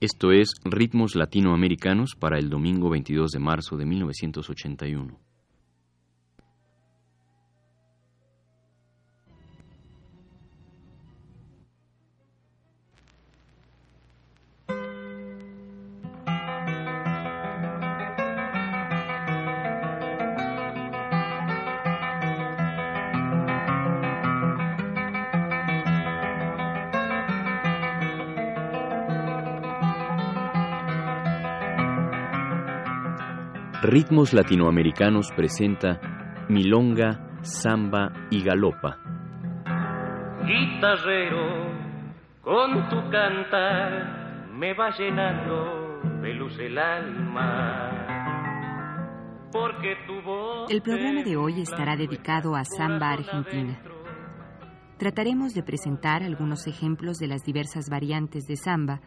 Esto es Ritmos Latinoamericanos para el domingo 22 de marzo de 1981. Ritmos Latinoamericanos presenta Milonga, Samba y Galopa. Guitarrero, con tu cantar me va llenando de luz el alma. Porque tu voz El programa de hoy estará dedicado a Samba Argentina. Trataremos de presentar algunos ejemplos de las diversas variantes de samba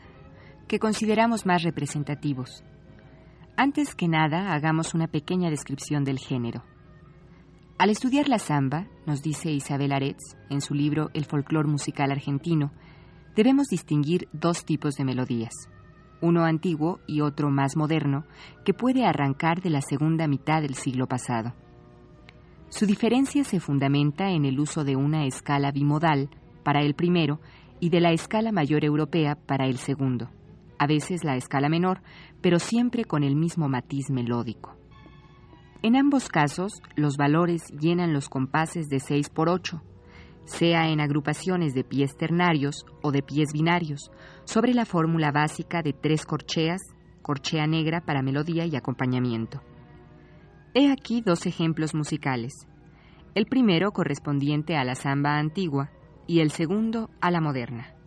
que consideramos más representativos. Antes que nada, hagamos una pequeña descripción del género. Al estudiar la samba, nos dice Isabel Aretz en su libro El folclor musical argentino, debemos distinguir dos tipos de melodías, uno antiguo y otro más moderno, que puede arrancar de la segunda mitad del siglo pasado. Su diferencia se fundamenta en el uso de una escala bimodal para el primero y de la escala mayor europea para el segundo a veces la escala menor, pero siempre con el mismo matiz melódico. En ambos casos, los valores llenan los compases de 6 por 8, sea en agrupaciones de pies ternarios o de pies binarios, sobre la fórmula básica de tres corcheas, corchea negra para melodía y acompañamiento. He aquí dos ejemplos musicales. El primero correspondiente a la samba antigua y el segundo a la moderna.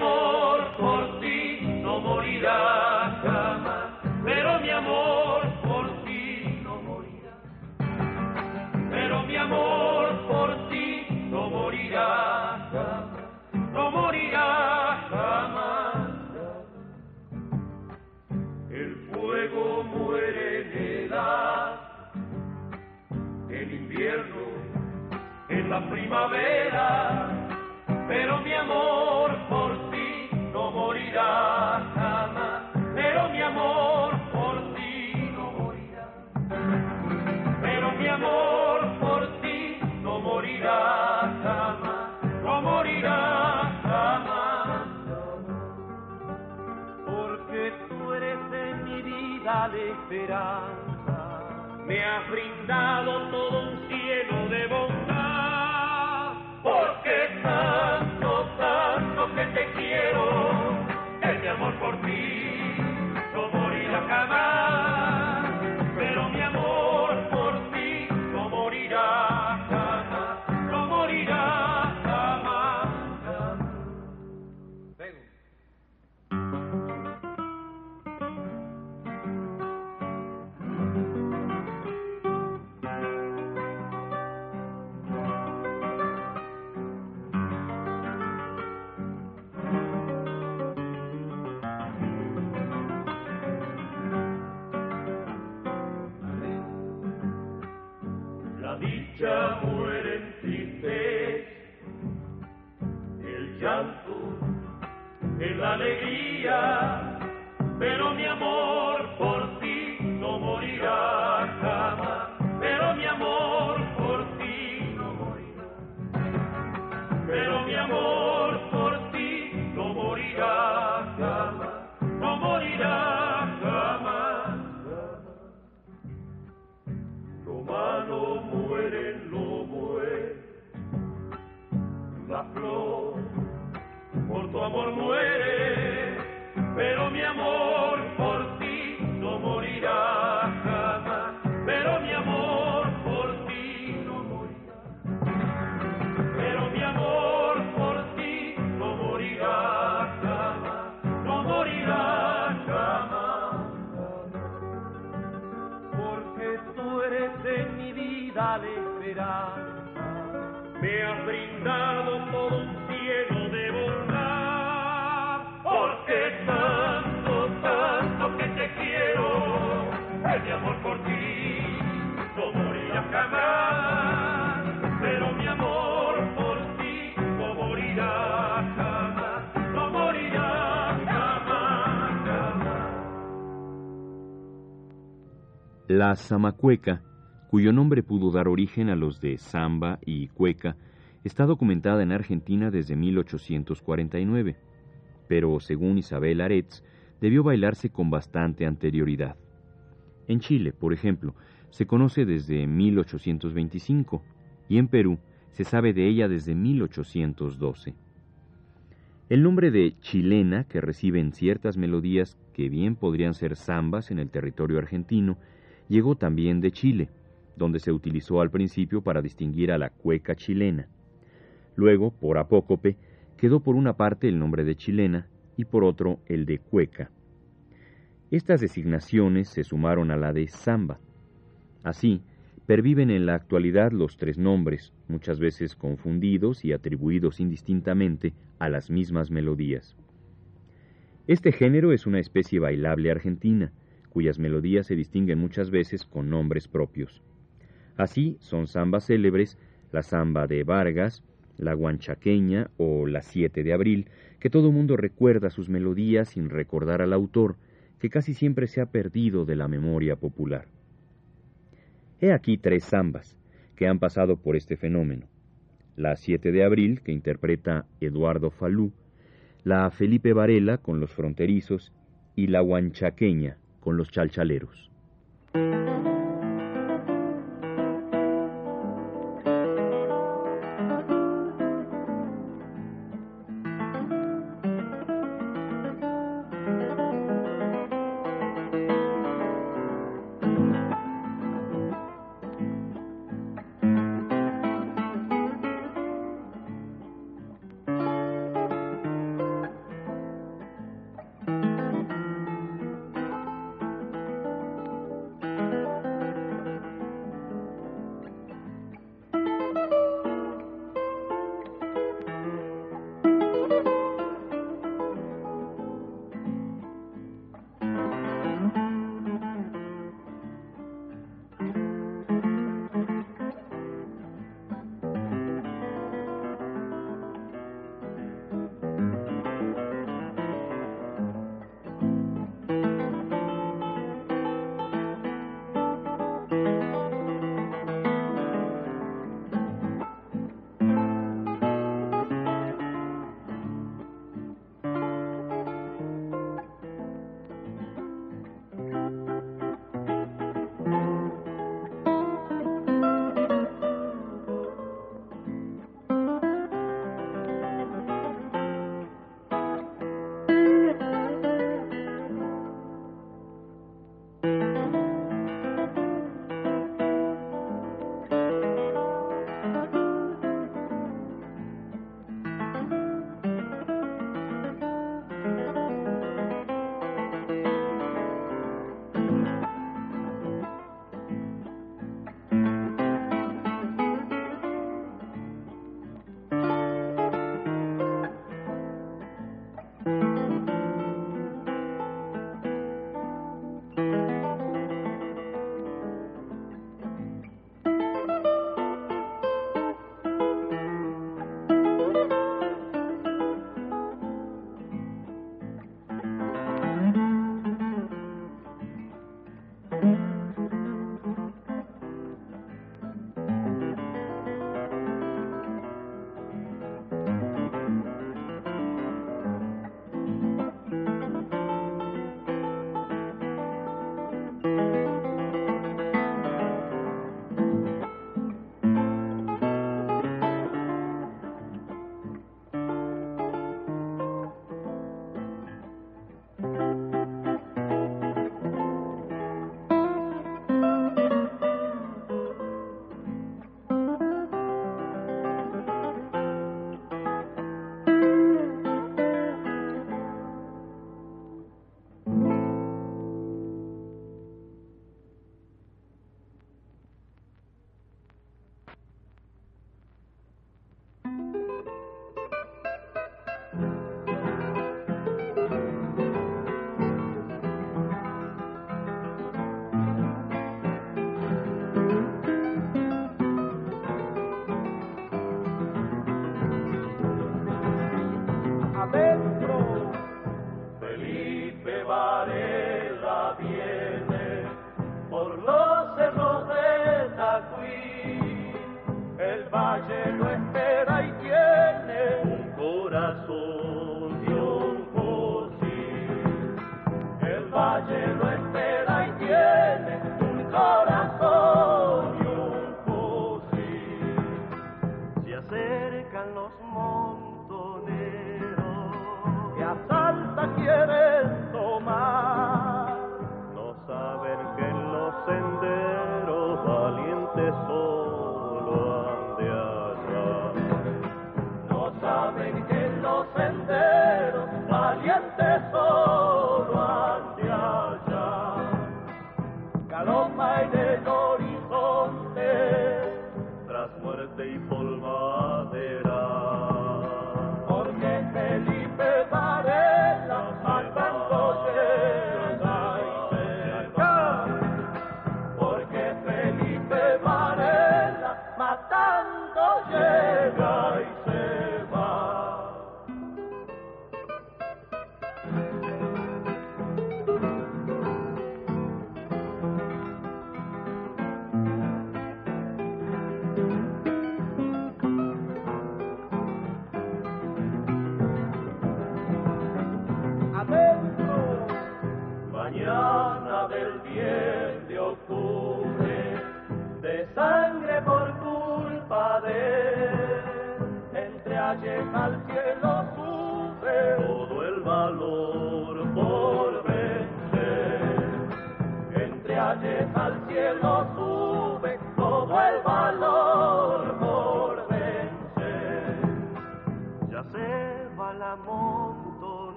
Amor la esperanza, me has brindado todo un cielo de bondad, La muere, pero mi amor por ti no morirá jamás. Pero mi amor por ti no morirá. Pero mi amor por ti no morirá jamás. No morirá jamás porque tú eres en mi vida la esperanza. Me has brindado La zamacueca, cuyo nombre pudo dar origen a los de samba y cueca, está documentada en Argentina desde 1849, pero según Isabel Aretz, debió bailarse con bastante anterioridad. En Chile, por ejemplo, se conoce desde 1825 y en Perú se sabe de ella desde 1812. El nombre de chilena, que reciben ciertas melodías que bien podrían ser zambas en el territorio argentino, llegó también de Chile, donde se utilizó al principio para distinguir a la cueca chilena. Luego, por apócope, quedó por una parte el nombre de chilena y por otro el de cueca. Estas designaciones se sumaron a la de samba. Así, perviven en la actualidad los tres nombres, muchas veces confundidos y atribuidos indistintamente a las mismas melodías. Este género es una especie bailable argentina, cuyas melodías se distinguen muchas veces con nombres propios. Así son zambas célebres la zamba de Vargas, la guanchaqueña o la 7 de abril, que todo mundo recuerda sus melodías sin recordar al autor, que casi siempre se ha perdido de la memoria popular. He aquí tres zambas que han pasado por este fenómeno. La 7 de abril, que interpreta Eduardo Falú, la Felipe Varela con los fronterizos y la guanchaqueña con los chalchaleros.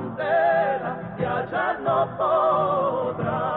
Si tú me olvidas, si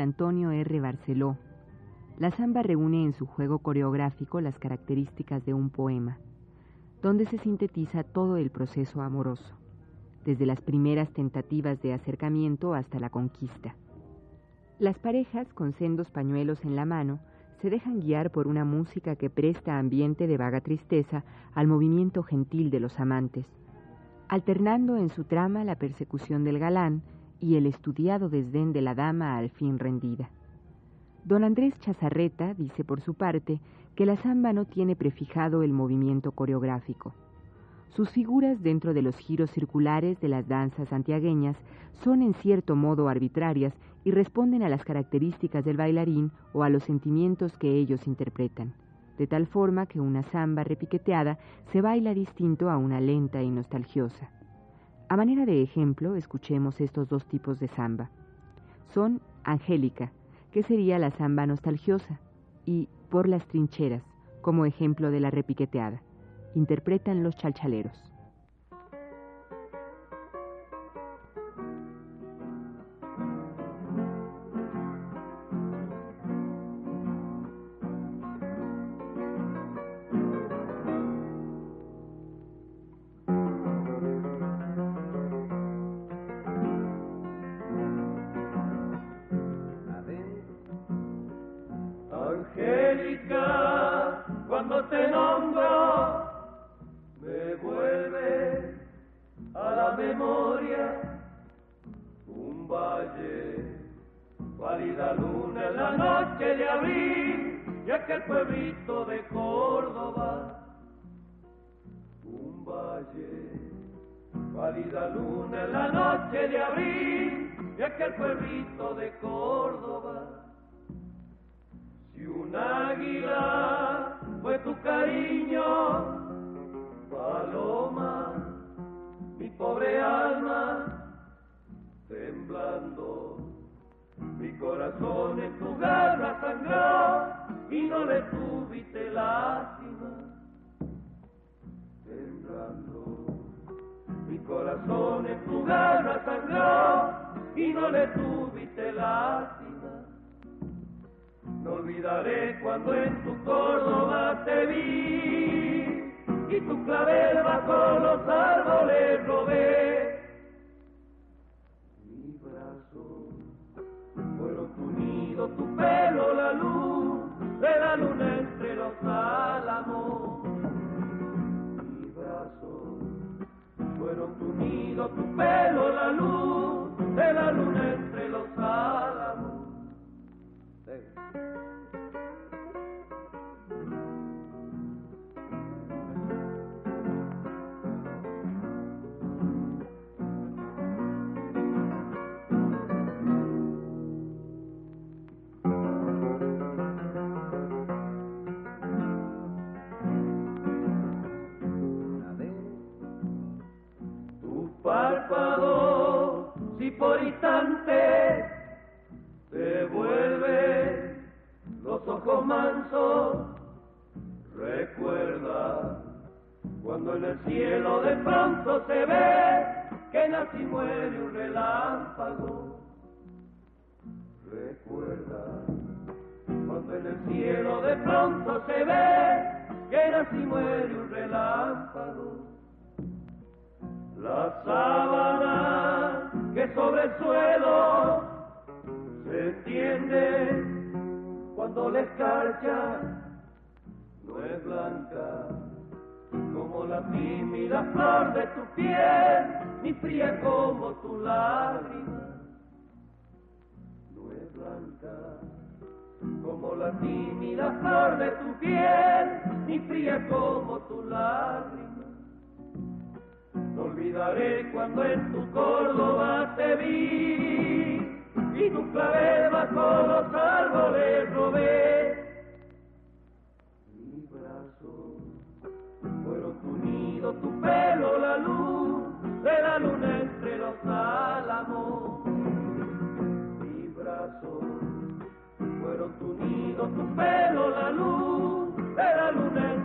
Antonio R. Barceló, la samba reúne en su juego coreográfico las características de un poema, donde se sintetiza todo el proceso amoroso, desde las primeras tentativas de acercamiento hasta la conquista. Las parejas, con sendos pañuelos en la mano, se dejan guiar por una música que presta ambiente de vaga tristeza al movimiento gentil de los amantes, alternando en su trama la persecución del galán y el estudiado desdén de la dama al fin rendida. Don Andrés Chazarreta dice por su parte que la samba no tiene prefijado el movimiento coreográfico. Sus figuras dentro de los giros circulares de las danzas santiagueñas son en cierto modo arbitrarias y responden a las características del bailarín o a los sentimientos que ellos interpretan, de tal forma que una samba repiqueteada se baila distinto a una lenta y nostalgiosa. A manera de ejemplo, escuchemos estos dos tipos de samba. Son Angélica, que sería la samba nostalgiosa, y Por las trincheras, como ejemplo de la repiqueteada. Interpretan los chalchaleros. en la noche de abril de aquel pueblito de Córdoba. Si un águila fue tu cariño, paloma, mi pobre alma, temblando, mi corazón en tu garra sangró y no le tuviste lástima. corazón en tu guerra sangró y no le tuviste lástima. No olvidaré cuando en tu Córdoba te vi y tu clavel bajo los árboles robé. Mi brazo fueron tu nido, tu pelo, la luz de la luna entre los álamos. fueron tu nido, tu pelo, la luz de la luna entre los álamos. Sí. Por instante te vuelve los ojos mansos, recuerda cuando en el cielo de pronto se ve que nace y muere un relámpago. Recuerda cuando en el cielo de pronto se ve que nace y muere un relámpago la sábana que sobre el suelo se extiende cuando la escarcha no es blanca como la tímida flor de tu piel, ni fría como tu lágrima. No es blanca como la tímida flor de tu piel, ni fría como tu lágrima. Olvidaré cuando en tu Córdoba te vi y tu clavel bajo los árboles robé. Mi brazo fueron tu nido, tu pelo, la luz de la luna entre los álamos. Mi brazo fueron tu nido, tu pelo, la luz de la luna entre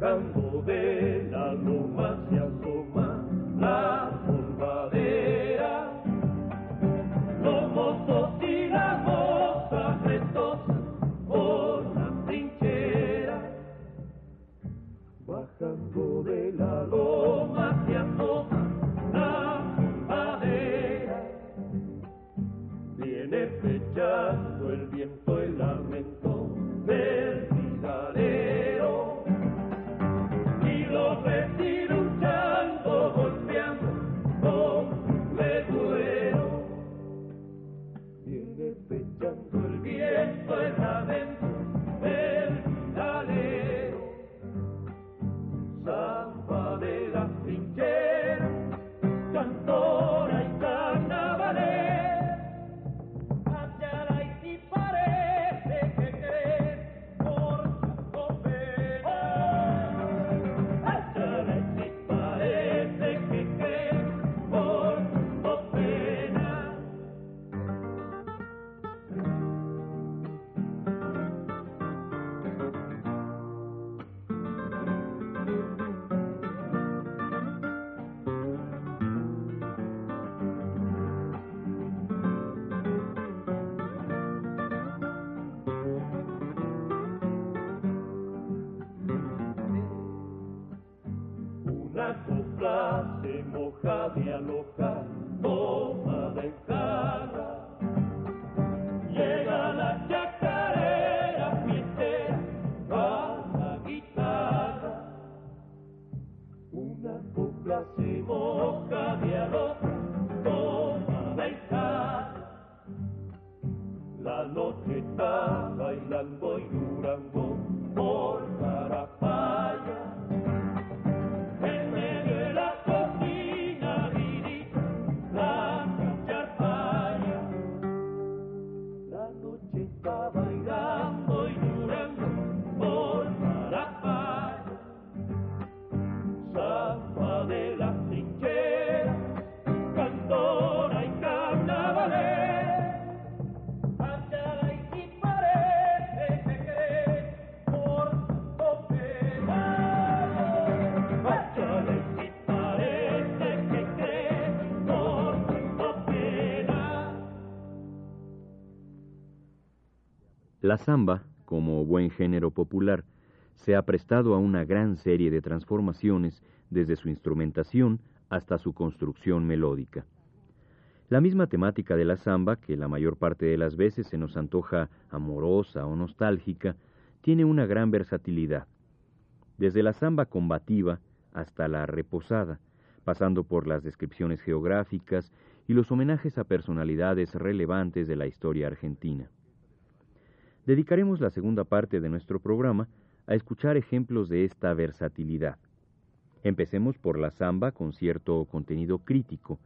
La samba, como buen género popular, se ha prestado a una gran serie de transformaciones desde su instrumentación hasta su construcción melódica. La misma temática de la samba, que la mayor parte de las veces se nos antoja amorosa o nostálgica, tiene una gran versatilidad. Desde la samba combativa hasta la reposada, pasando por las descripciones geográficas y los homenajes a personalidades relevantes de la historia argentina. Dedicaremos la segunda parte de nuestro programa a escuchar ejemplos de esta versatilidad. Empecemos por la samba con cierto contenido crítico.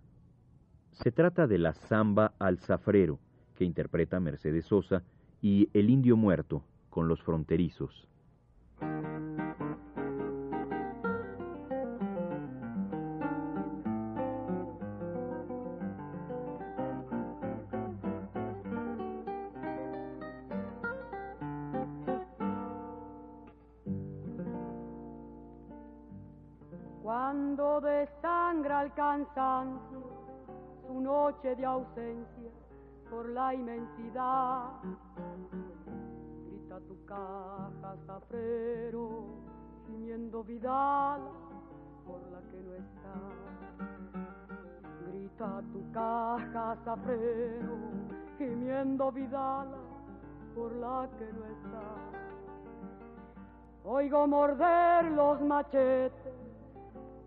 Se trata de la samba al zafrero, que interpreta Mercedes Sosa, y El indio muerto, con los fronterizos. Cansancio su noche de ausencia por la inmensidad, grita tu caja zafrero, gimiendo Vidal por la que no está. Grita tu caja zafrero, gimiendo Vidal por la que no está. Oigo morder los machetes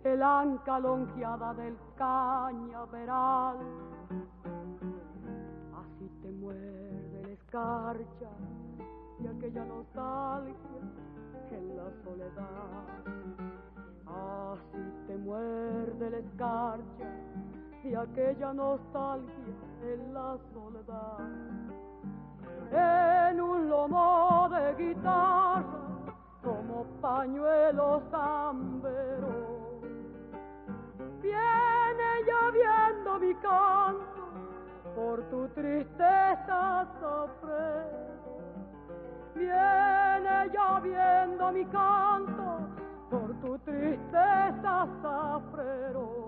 el anca longeada del cañaveral. Así te muerde la escarcha y aquella nostalgia en la soledad. Así te muerde la escarcha y aquella nostalgia en la soledad. En un lomo de guitarra como pañuelo zambero viene lloviendo mi canto por tu tristeza sofrer. Viene lloviendo mi canto por tu tristeza safrero.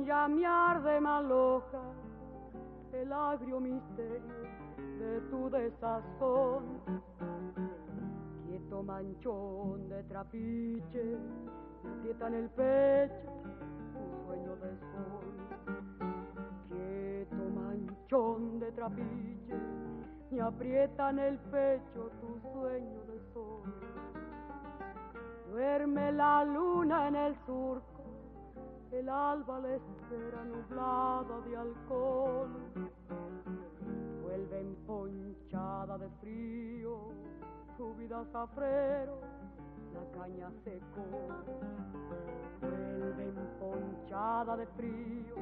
Un llamear de maloja, el agrio misterio de tu desazón. Quieto manchón de trapiche, aprieta en el pecho tu sueño de sol. Quieto manchón de trapiche, y aprieta en el pecho tu sueño de sol. Duerme la luna en el surco el alba la espera nublada de alcohol, vuelve emponchada de frío, su vida zafrero, la caña secó, vuelve emponchada de frío,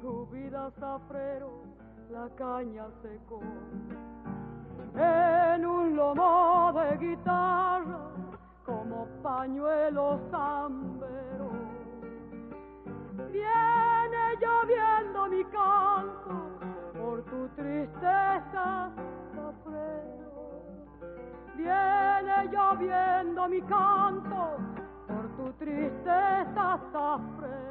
su vida zafrero, la caña secó. En un lomo de guitarra, como pañuelo zambero, viene lloviendo mi canto, por tu tristeza sofreo. Viene lloviendo mi canto, por tu tristeza sofreo.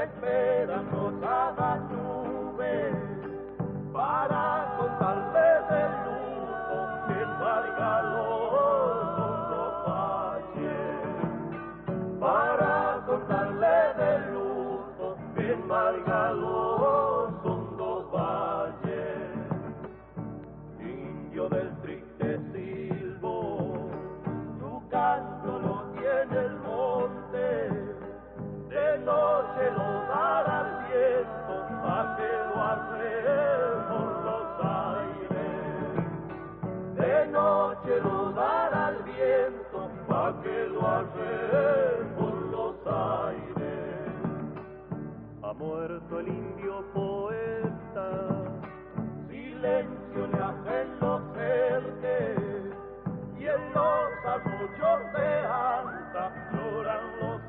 Pues me dan alta lloran los.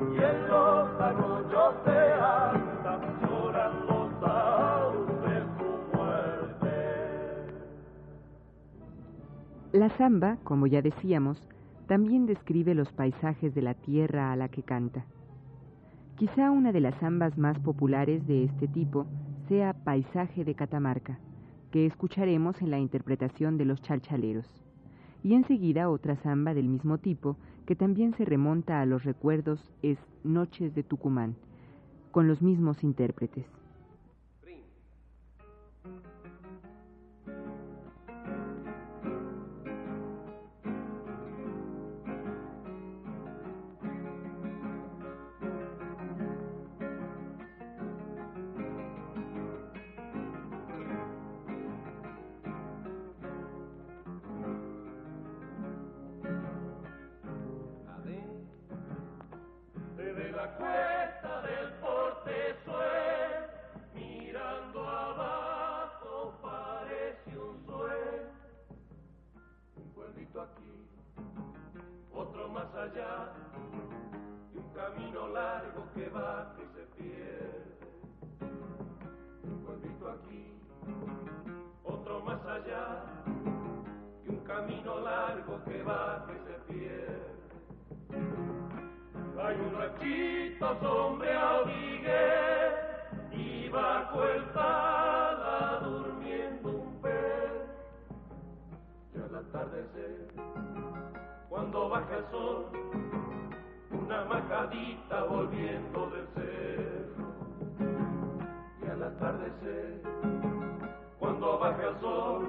Y en los alta lloran los su muerte. La samba, como ya decíamos, también describe los paisajes de la tierra a la que canta. Quizá una de las zambas más populares de este tipo sea Paisaje de Catamarca, que escucharemos en la interpretación de los chalchaleros, y enseguida otra samba del mismo tipo que también se remonta a los recuerdos es Noches de Tucumán, con los mismos intérpretes. Cuando baja el sol, una majadita volviendo del cerro. Y al atardecer, cuando baja el sol,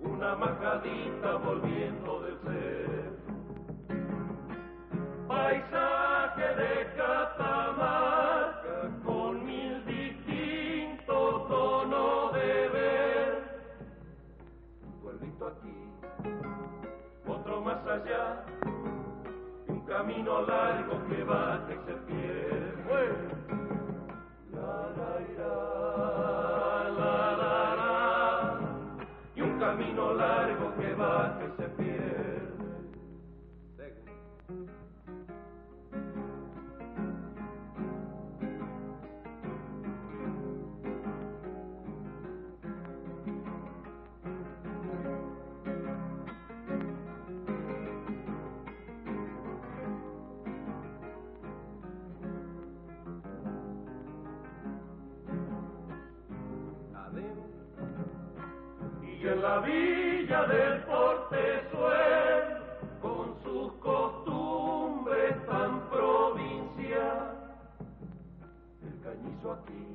una majadita volviendo la villa del portezuel, con sus costumbres tan provincia, el cañizo aquí,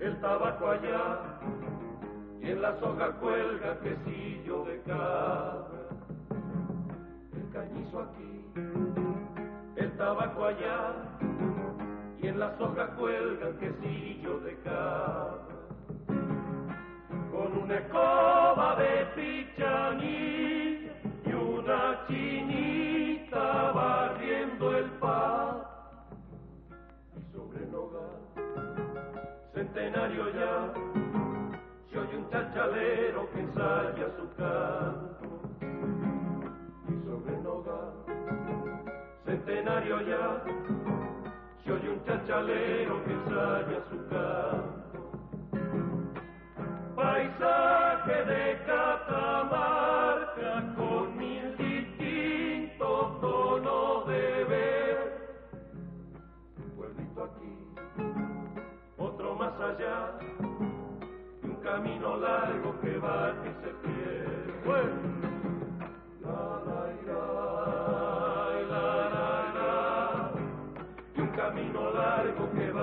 el tabaco allá, y en la soga cuelga quesillo de cabra, el cañizo aquí, el tabaco allá, y en la soga cuelga quesillo de escoba de pichanilla y una chinita barriendo el pan. Y sobre el centenario ya se oye un chachalero que ensaya su canto. Y sobre el centenario ya se oye un chachalero que ensaya su canto paisaje de Catamarca con mil distintos tonos de ver un pueblito aquí otro más allá y un camino largo que va y se pierde Bueno. La, la, la, y un camino largo que va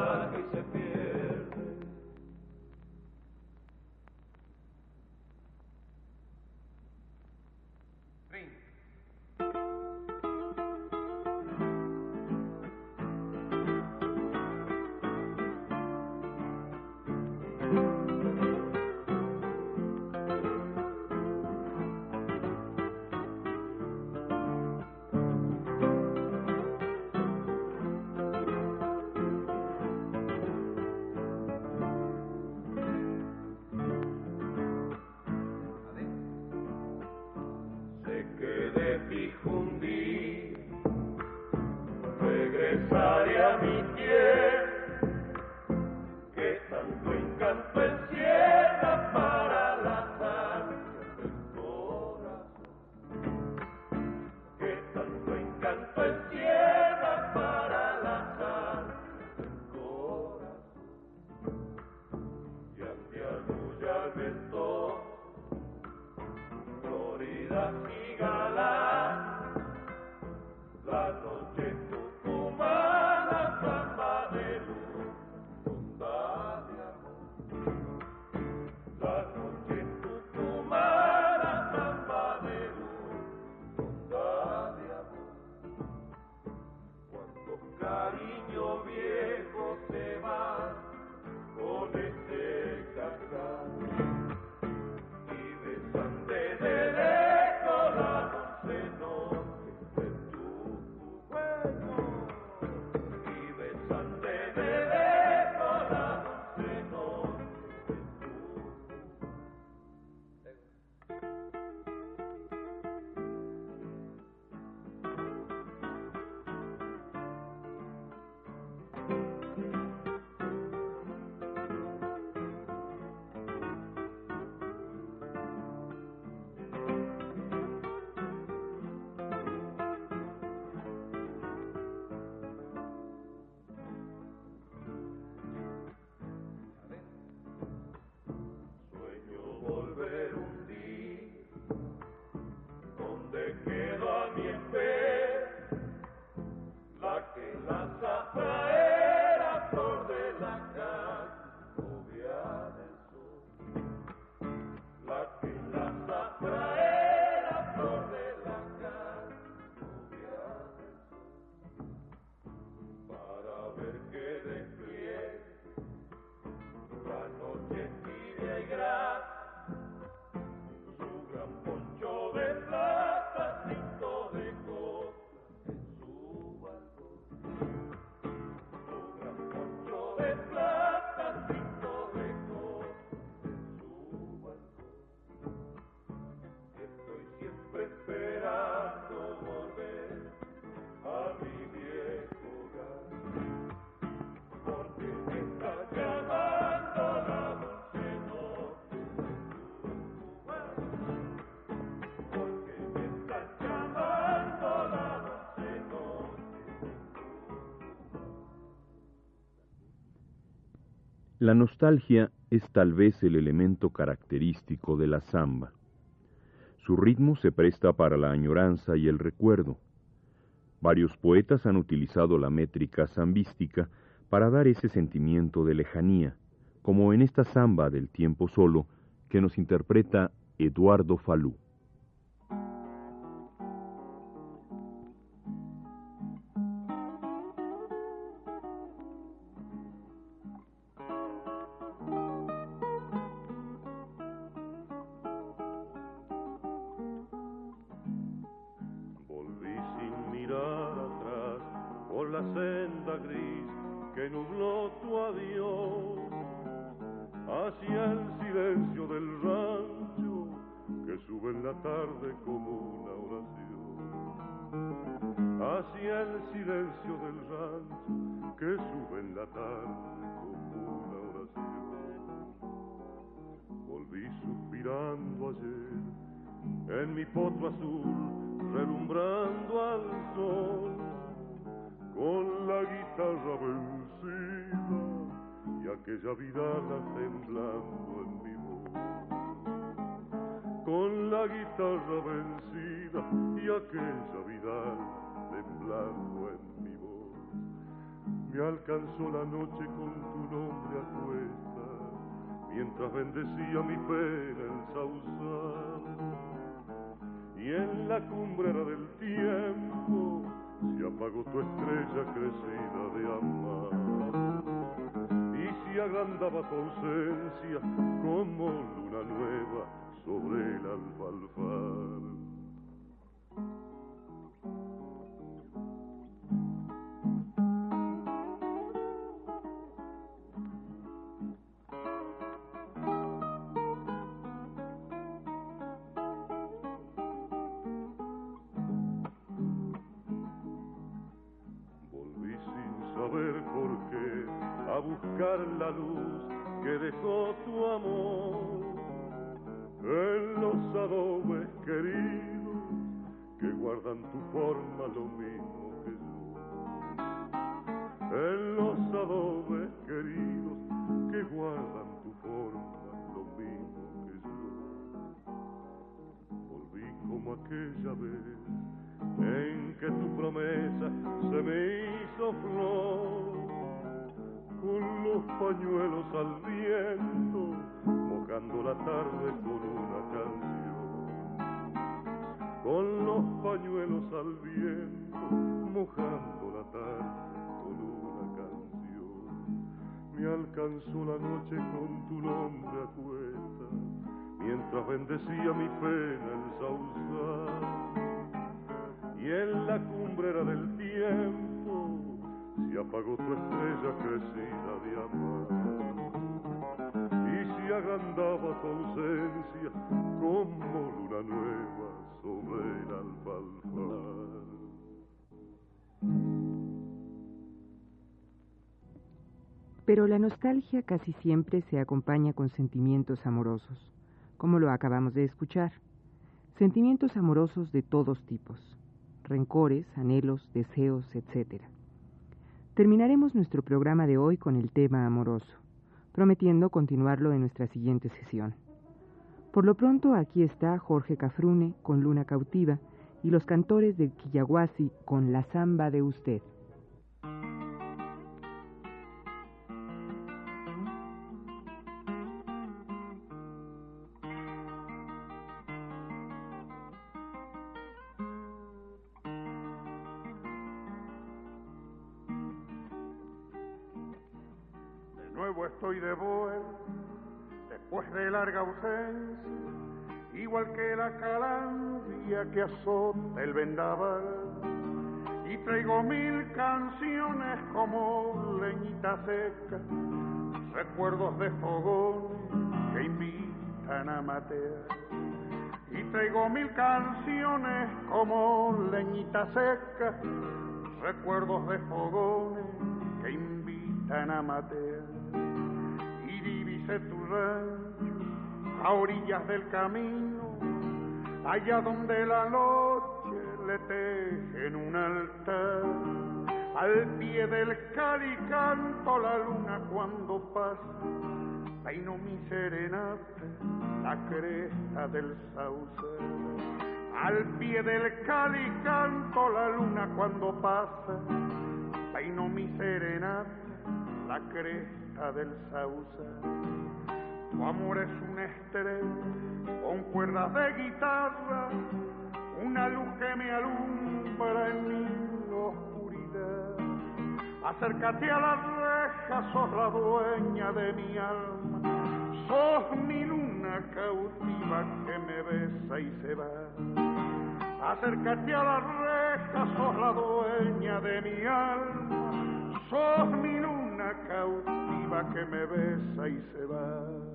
La nostalgia es tal vez el elemento característico de la samba. Su ritmo se presta para la añoranza y el recuerdo. Varios poetas han utilizado la métrica zambística para dar ese sentimiento de lejanía, como en esta samba del tiempo solo que nos interpreta Eduardo Falú. Apagó tu estrella crecida de amar y se agrandaba tu ausencia como luna nueva sobre el alfalfar. La noche con tu nombre a cuesta, mientras bendecía mi pena el sausal. Y en la cumbrera del tiempo, se apagó tu estrella crecida de amor y se agrandaba tu ausencia como luna nueva sobre el alfalfar. Pero la nostalgia casi siempre se acompaña con sentimientos amorosos, como lo acabamos de escuchar. Sentimientos amorosos de todos tipos, rencores, anhelos, deseos, etcétera. Terminaremos nuestro programa de hoy con el tema amoroso, prometiendo continuarlo en nuestra siguiente sesión. Por lo pronto aquí está Jorge Cafrune con Luna Cautiva y los cantores de Quillaguasi con La Zamba de Usted. Que azota el vendaval. Y traigo mil canciones como leñita seca, recuerdos de fogones que invitan a matear. Y traigo mil canciones como leñita seca, recuerdos de fogones que invitan a matear tu rancho a orillas del camino, allá donde la noche le teje en un altar. Al pie del cali canto la luna cuando pasa, peino mi serenata, la cresta del sauce. Al pie del cali canto la luna cuando pasa, peino mi serenata, la cresta del sauce. Tu amor es un estrella con cuerdas de guitarra, una luz que me alumbra en mi oscuridad. Acércate a la reja, sos la dueña de mi alma, sos mi luna cautiva que me besa y se va. Acércate a la reja, sos la dueña de mi alma sos mi luna cautiva que me besa y se va.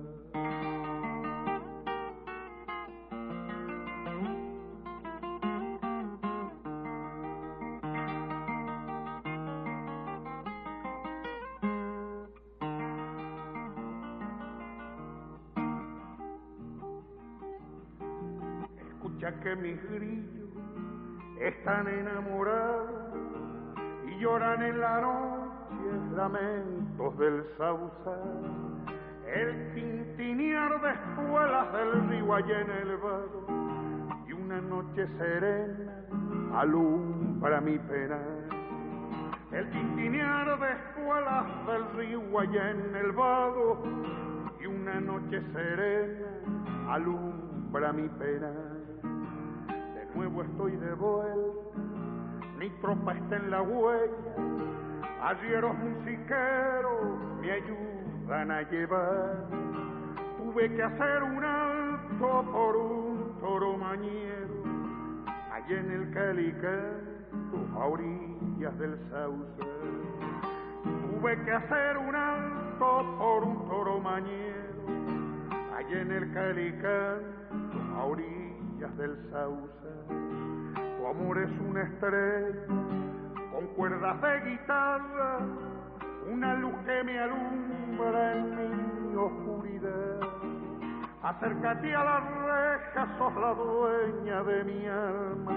Que mis grillos están enamorados y lloran en la noche lamentos del sausal. El tintinear de espuelas del río allá en el vado y una noche serena alumbra mi pena. El tintinear de espuelas del río allá en el vado y una noche serena alumbra mi pena nuevo estoy de vuelta, mi tropa está en la huella, arrieros musiqueros me ayudan a llevar. Tuve que hacer un alto por un toro mañero, allá en el Calicanto, a orillas del Sauce. Tuve que hacer un alto por un toro mañero, allá en el Calicanto, a orillas del Sauce amor es una estrella con cuerdas de guitarra, una luz que me alumbra en mi oscuridad. Acércate a la reja, sos la dueña de mi alma,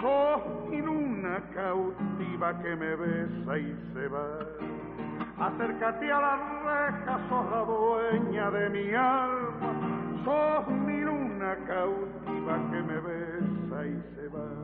sos mi luna cautiva que me besa y se va. Acércate a la reja, sos la dueña de mi alma, sos mi luna cautiva que me besa y se va.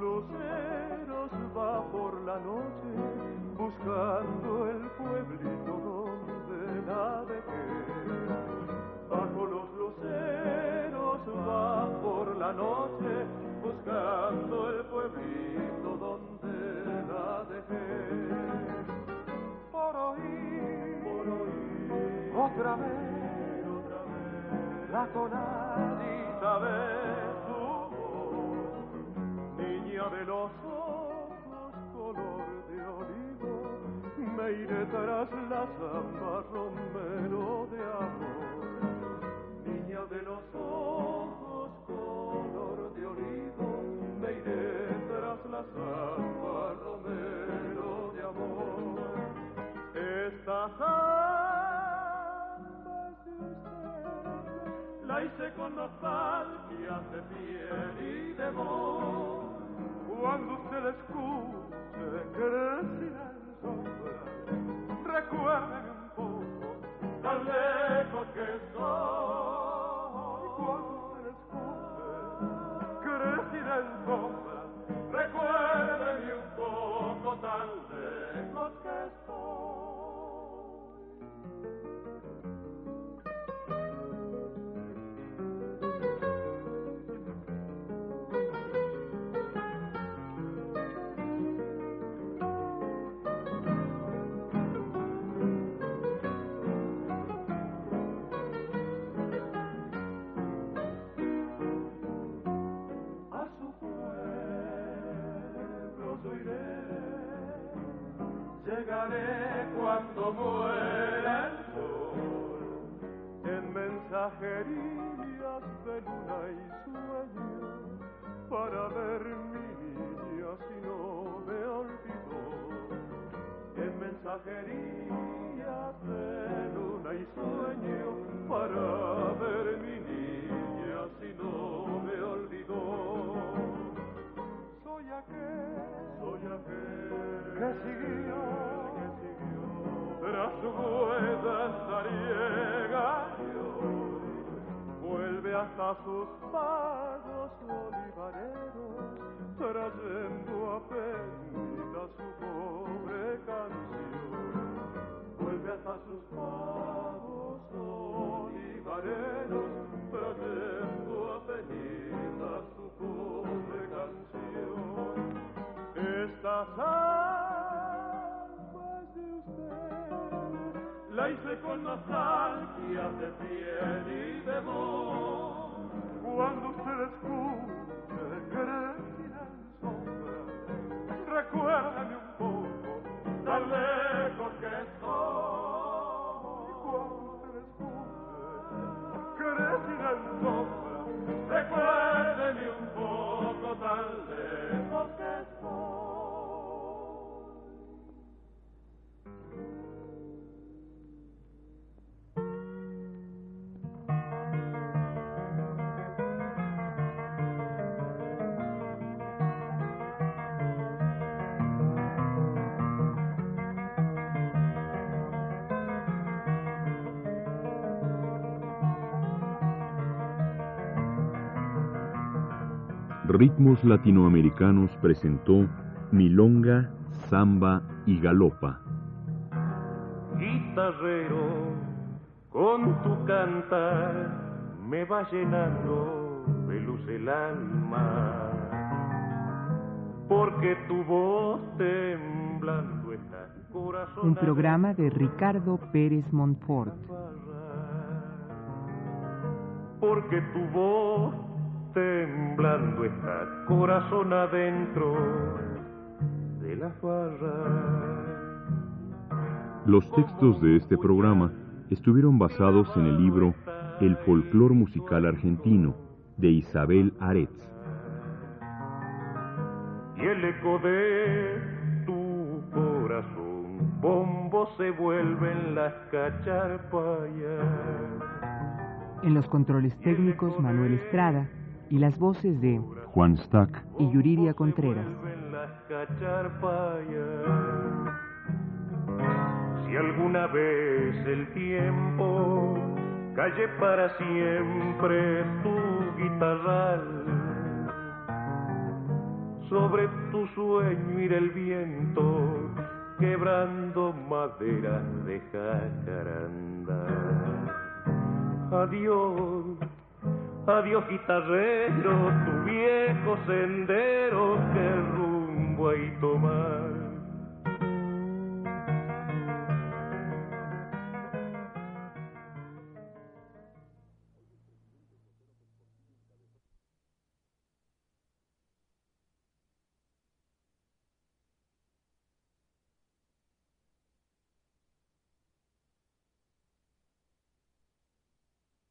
Los luceros va por la noche buscando el pueblito donde navegué. Bajo los luceros va por la noche buscando el pueblito donde la dejé. Por oír, por oír, otra vez, otra vez, la tonadita vez niña de los ojos color de olivo, me iré tras la samba romero de amor. Niña de los ojos color de olivo, me iré tras la samba romero de amor. Esta samba es de usted, la hice con nostalgia de piel y de voz. Cuando se la escuche crecer en sombra, recuerden un poco tan lejos que soy. Cuando se la escuche crecer en sombra, recuerden un poco tan lejos. cuando muera el sol. En mensajerías de luna y sueño para ver mi niña si no me olvidó. En mensajerías de luna y sueño para ver να σου πάρει Ritmos Latinoamericanos presentó Milonga, Samba y Galopa. Guitarrero, con tu cantar me va llenando de luz el alma, porque tu voz temblando está corazón. Un programa de Ricardo Pérez Montfort. Porque tu voz temblando está corazón adentro de la farra. Los textos de este programa estuvieron basados en el libro El folclor musical argentino de Isabel Aretz. Y el eco de tu corazón, bombo se vuelve en las cacharpayas. En los controles técnicos Manuel Estrada y las voces de Juan Stack y Yuridia Contreras. En las cacharpayas. Si alguna vez el tiempo calle para siempre tu guitarral, sobre tu sueño irá el viento quebrando madera de jacaranda. Adiós, adiós guitarrero, tu viejo sendero que rumbo hay tomar.